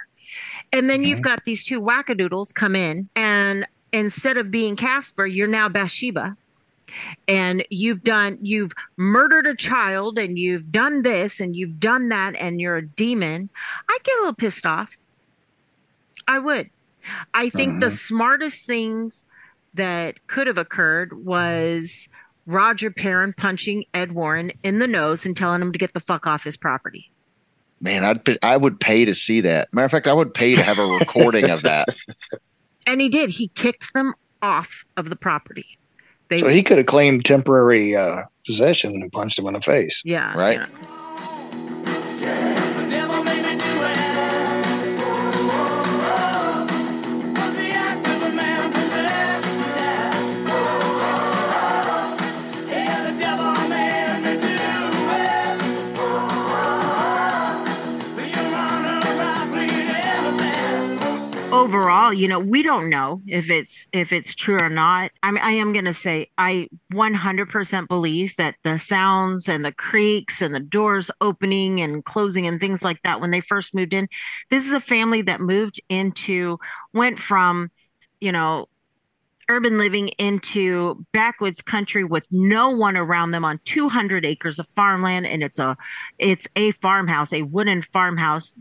And then you've got these two wackadoodles come in, and instead of being Casper, you're now Bathsheba. And you've done, you've murdered a child, and you've done this, and you've done that, and you're a demon. I'd get a little pissed off. I would. I think the mm-hmm. smartest things that could have occurred was Roger Perron punching Ed Warren in the nose and telling him to get the fuck off his property. Man, I'd I would pay to see that. Matter of fact, I would pay to have a recording of that. [laughs] And he did. He kicked them off of the property. They, so he could have claimed temporary uh, possession and punched him in the face. yeah, Right. yeah. Overall, you know, we don't know if it's if it's true or not. I mean, I am going to say I 100% believe that the sounds and the creaks and the doors opening and closing and things like that when they first moved in. This is a family that moved into went from, you know, urban living into backwoods country with no one around them on 200 acres of farmland and it's a it's a farmhouse, a wooden farmhouse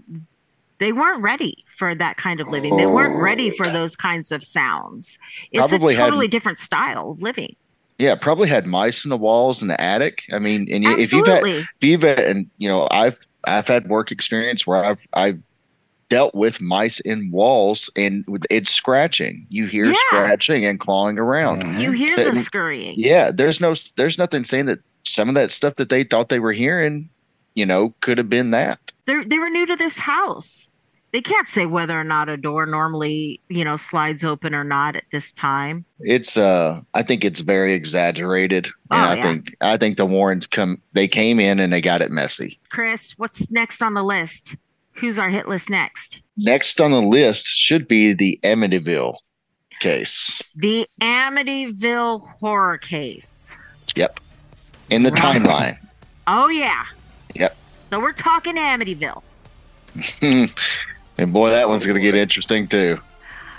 they weren't ready for that kind of living. They weren't Oh. ready for those kinds of sounds. It's Probably a had- totally different style of living. Yeah, probably had mice in the walls in the attic. I mean, and you- if you've had, Absolutely. if you've had, and you know, I've I've had work experience where I've I've dealt with mice in walls, and it's scratching. You hear Yeah. scratching and clawing around. You hear the scurrying. Yeah, there's no, there's nothing saying that some of that stuff that they thought they were hearing, you know, could have been that. They're they were new to this house. They can't say whether or not a door normally, you know, slides open or not at this time. It's uh I think it's very exaggerated. And Oh, I yeah. think I think the Warrens come they came in and they got it messy. Chris, what's next on the list? Who's our hit list next? Next on the list should be the Amityville case. The Amityville horror case. Yep. In the timeline. Oh yeah. Yep. So we're talking Amityville. [laughs] and boy, that one's gonna get interesting too.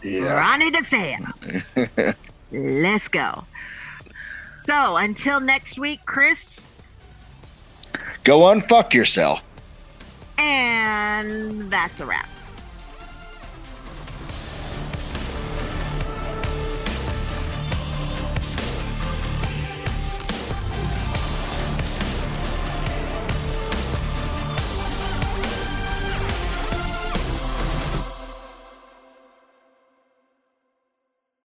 Ronnie DeFeo. [laughs] Let's go. So until next week, Chris, Go unfuck yourself. and that's a wrap.